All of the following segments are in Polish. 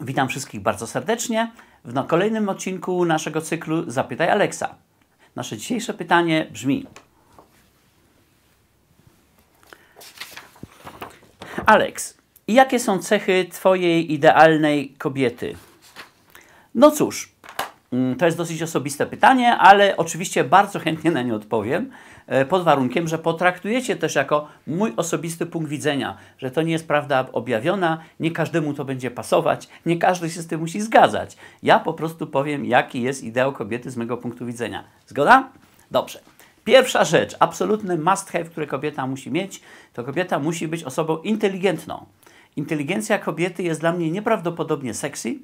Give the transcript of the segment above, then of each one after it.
Witam wszystkich bardzo serdecznie w kolejnym odcinku naszego cyklu Zapytaj Alexa. Nasze dzisiejsze pytanie brzmi: Alex, jakie są cechy Twojej idealnej kobiety? No cóż, to jest dosyć osobiste pytanie, ale oczywiście bardzo chętnie na nie odpowiem, e, pod warunkiem, że potraktujecie też jako mój osobisty punkt widzenia, że to nie jest prawda objawiona, nie każdemu to będzie pasować, nie każdy się z tym musi zgadzać. Ja po prostu powiem, jaki jest ideał kobiety z mojego punktu widzenia. Zgoda? Dobrze. Pierwsza rzecz, absolutny must have, który kobieta musi mieć, to kobieta musi być osobą inteligentną. Inteligencja kobiety jest dla mnie nieprawdopodobnie sexy.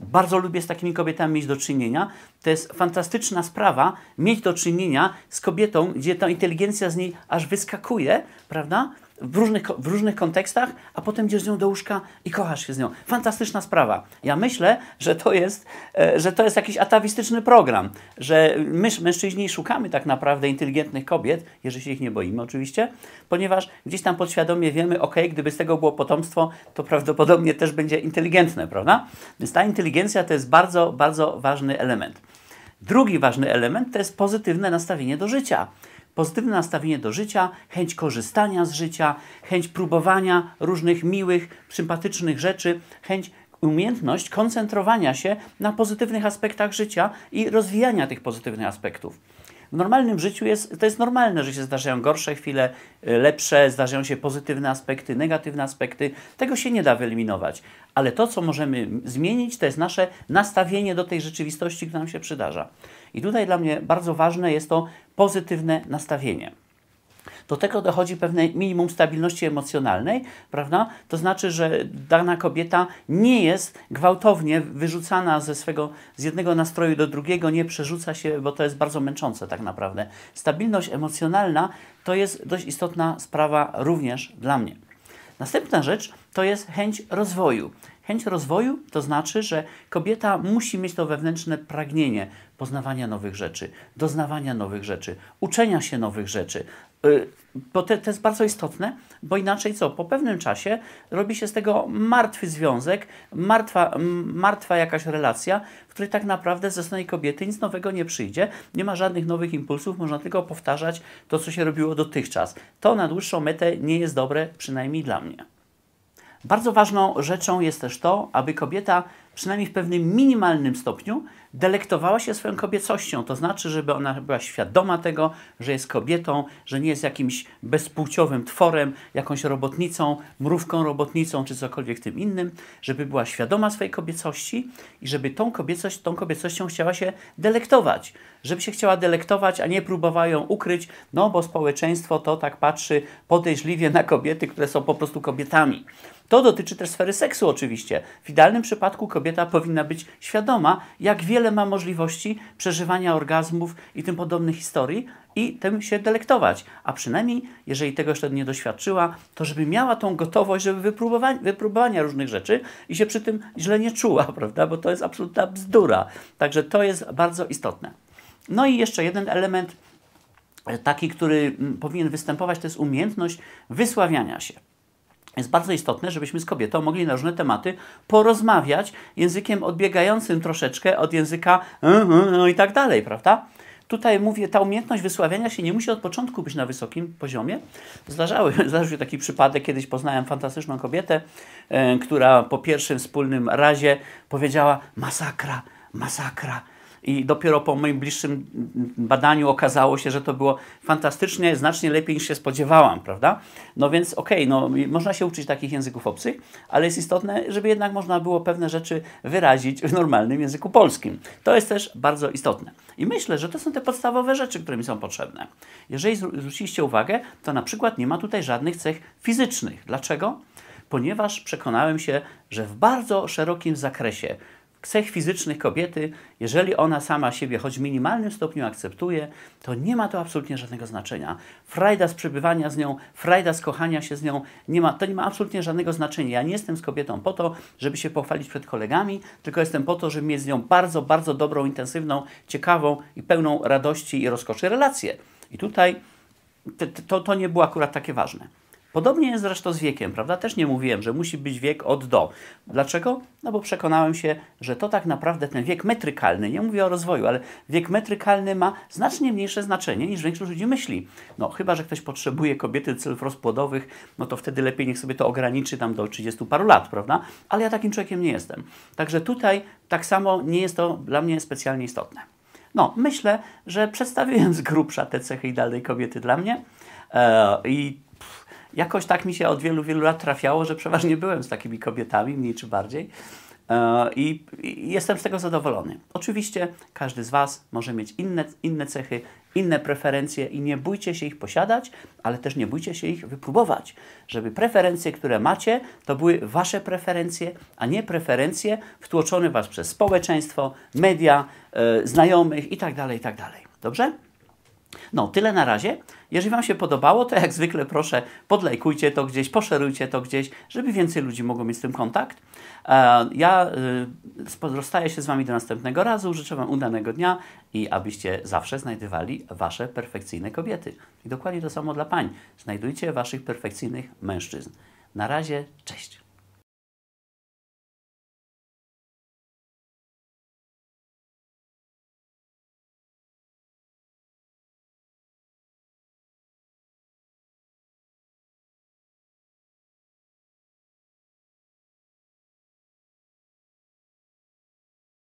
Bardzo lubię z takimi kobietami mieć do czynienia. To jest fantastyczna sprawa mieć do czynienia z kobietą, gdzie ta inteligencja z niej aż wyskakuje, prawda? W różnych, w różnych kontekstach, a potem idziesz z nią do łóżka i kochasz się z nią. Fantastyczna sprawa. Ja myślę, że to jest, e, że to jest jakiś atawistyczny program, że my, mężczyźni szukamy tak naprawdę inteligentnych kobiet, jeżeli się ich nie boimy oczywiście, ponieważ gdzieś tam podświadomie wiemy, ok, gdyby z tego było potomstwo, to prawdopodobnie też będzie inteligentne, prawda? Więc ta inteligencja to jest bardzo, bardzo ważny element. Drugi ważny element to jest pozytywne nastawienie do życia pozytywne nastawienie do życia, chęć korzystania z życia, chęć próbowania różnych miłych, sympatycznych rzeczy, chęć umiejętność koncentrowania się na pozytywnych aspektach życia i rozwijania tych pozytywnych aspektów. W normalnym życiu jest, to jest normalne, że się zdarzają gorsze chwile, y, lepsze, zdarzają się pozytywne aspekty, negatywne aspekty. Tego się nie da wyeliminować. Ale to, co możemy zmienić, to jest nasze nastawienie do tej rzeczywistości, która nam się przydarza. I tutaj dla mnie bardzo ważne jest to pozytywne nastawienie. Do tego dochodzi pewne minimum stabilności emocjonalnej, prawda? To znaczy, że dana kobieta nie jest gwałtownie wyrzucana ze swego, z jednego nastroju do drugiego, nie przerzuca się, bo to jest bardzo męczące tak naprawdę. Stabilność emocjonalna to jest dość istotna sprawa również dla mnie. Następna rzecz to jest chęć rozwoju. Chęć rozwoju to znaczy, że kobieta musi mieć to wewnętrzne pragnienie poznawania nowych rzeczy, doznawania nowych rzeczy, uczenia się nowych rzeczy. Y, bo to, to jest bardzo istotne, bo inaczej co? Po pewnym czasie robi się z tego martwy związek, martwa, martwa jakaś relacja, w której tak naprawdę ze strony kobiety nic nowego nie przyjdzie, nie ma żadnych nowych impulsów, można tylko powtarzać to, co się robiło dotychczas. To na dłuższą metę nie jest dobre, przynajmniej dla mnie. Bardzo ważną rzeczą jest też to, aby kobieta przynajmniej w pewnym minimalnym stopniu delektowała się swoją kobiecością. To znaczy, żeby ona była świadoma tego, że jest kobietą, że nie jest jakimś bezpłciowym tworem, jakąś robotnicą, mrówką robotnicą czy cokolwiek tym innym, żeby była świadoma swojej kobiecości i żeby tą, kobiecość, tą kobiecością chciała się delektować. Żeby się chciała delektować, a nie próbowała ją ukryć, no bo społeczeństwo to tak patrzy podejrzliwie na kobiety, które są po prostu kobietami. To dotyczy też sfery seksu oczywiście. W idealnym przypadku kobieta powinna być świadoma, jak wiele ma możliwości przeżywania orgazmów i tym podobnych historii i tym się delektować. A przynajmniej, jeżeli tego jeszcze nie doświadczyła, to żeby miała tą gotowość, żeby wypróbowania, wypróbowania różnych rzeczy i się przy tym źle nie czuła, prawda? Bo to jest absolutna bzdura. Także to jest bardzo istotne. No i jeszcze jeden element, e, taki, który mm, powinien występować, to jest umiejętność wysławiania się jest bardzo istotne, żebyśmy z kobietą mogli na różne tematy porozmawiać językiem odbiegającym troszeczkę od języka no i tak dalej, prawda? Tutaj mówię, ta umiejętność wysławiania się nie musi od początku być na wysokim poziomie. Zdarzały, zdarzył się taki przypadek, kiedyś poznałem fantastyczną kobietę, e, która po pierwszym wspólnym razie powiedziała masakra, masakra i dopiero po moim bliższym badaniu okazało się, że to było fantastycznie, znacznie lepiej niż się spodziewałam, prawda? No więc okej, okay, no, można się uczyć takich języków obcych, ale jest istotne, żeby jednak można było pewne rzeczy wyrazić w normalnym języku polskim. To jest też bardzo istotne. I myślę, że to są te podstawowe rzeczy, które mi są potrzebne. Jeżeli zwróciliście uwagę, to na przykład nie ma tutaj żadnych cech fizycznych. Dlaczego? Ponieważ przekonałem się, że w bardzo szerokim zakresie cech fizycznych kobiety, jeżeli ona sama siebie choć w minimalnym stopniu akceptuje, to nie ma to absolutnie żadnego znaczenia. Frajda z przebywania z nią, frajda z kochania się z nią, nie ma, to nie ma absolutnie żadnego znaczenia. Ja nie jestem z kobietą po to, żeby się pochwalić przed kolegami, tylko jestem po to, żeby mieć z nią bardzo, bardzo dobrą, intensywną, ciekawą i pełną radości i rozkoszy relację. I tutaj to, to, to nie było akurat takie ważne. Podobnie jest zresztą z wiekiem, prawda? Też nie mówiłem, że musi być wiek od do. Dlaczego? No bo przekonałem się, że to tak naprawdę ten wiek metrykalny, nie mówię o rozwoju, ale wiek metrykalny ma znacznie mniejsze znaczenie niż większość ludzi myśli. No chyba, że ktoś potrzebuje kobiety celów rozpłodowych, no to wtedy lepiej niech sobie to ograniczy tam do 30 paru lat, prawda? Ale ja takim człowiekiem nie jestem. Także tutaj tak samo nie jest to dla mnie specjalnie istotne. No, myślę, że przedstawiłem z grubsza te cechy idealnej kobiety dla mnie e, i jakoś tak mi się od wielu, wielu lat trafiało, że przeważnie byłem z takimi kobietami, mniej czy bardziej. E, I, jestem z tego zadowolony. Oczywiście każdy z Was może mieć inne, inne cechy, inne preferencje i nie bójcie się ich posiadać, ale też nie bójcie się ich wypróbować, żeby preferencje, które macie, to były Wasze preferencje, a nie preferencje wtłoczone Was przez społeczeństwo, media, e, znajomych itd., itd. Dobrze? No, tyle na razie. Jeżeli Wam się podobało, to jak zwykle proszę podlajkujcie to gdzieś, poszerujcie to gdzieś, żeby więcej ludzi mogło mieć z tym kontakt. E, Ja y, rozstaję się z Wami do następnego razu. Życzę Wam udanego dnia i abyście zawsze znajdywali Wasze perfekcyjne kobiety. I dokładnie to samo dla pań. Znajdujcie Waszych perfekcyjnych mężczyzn. Na razie, cześć.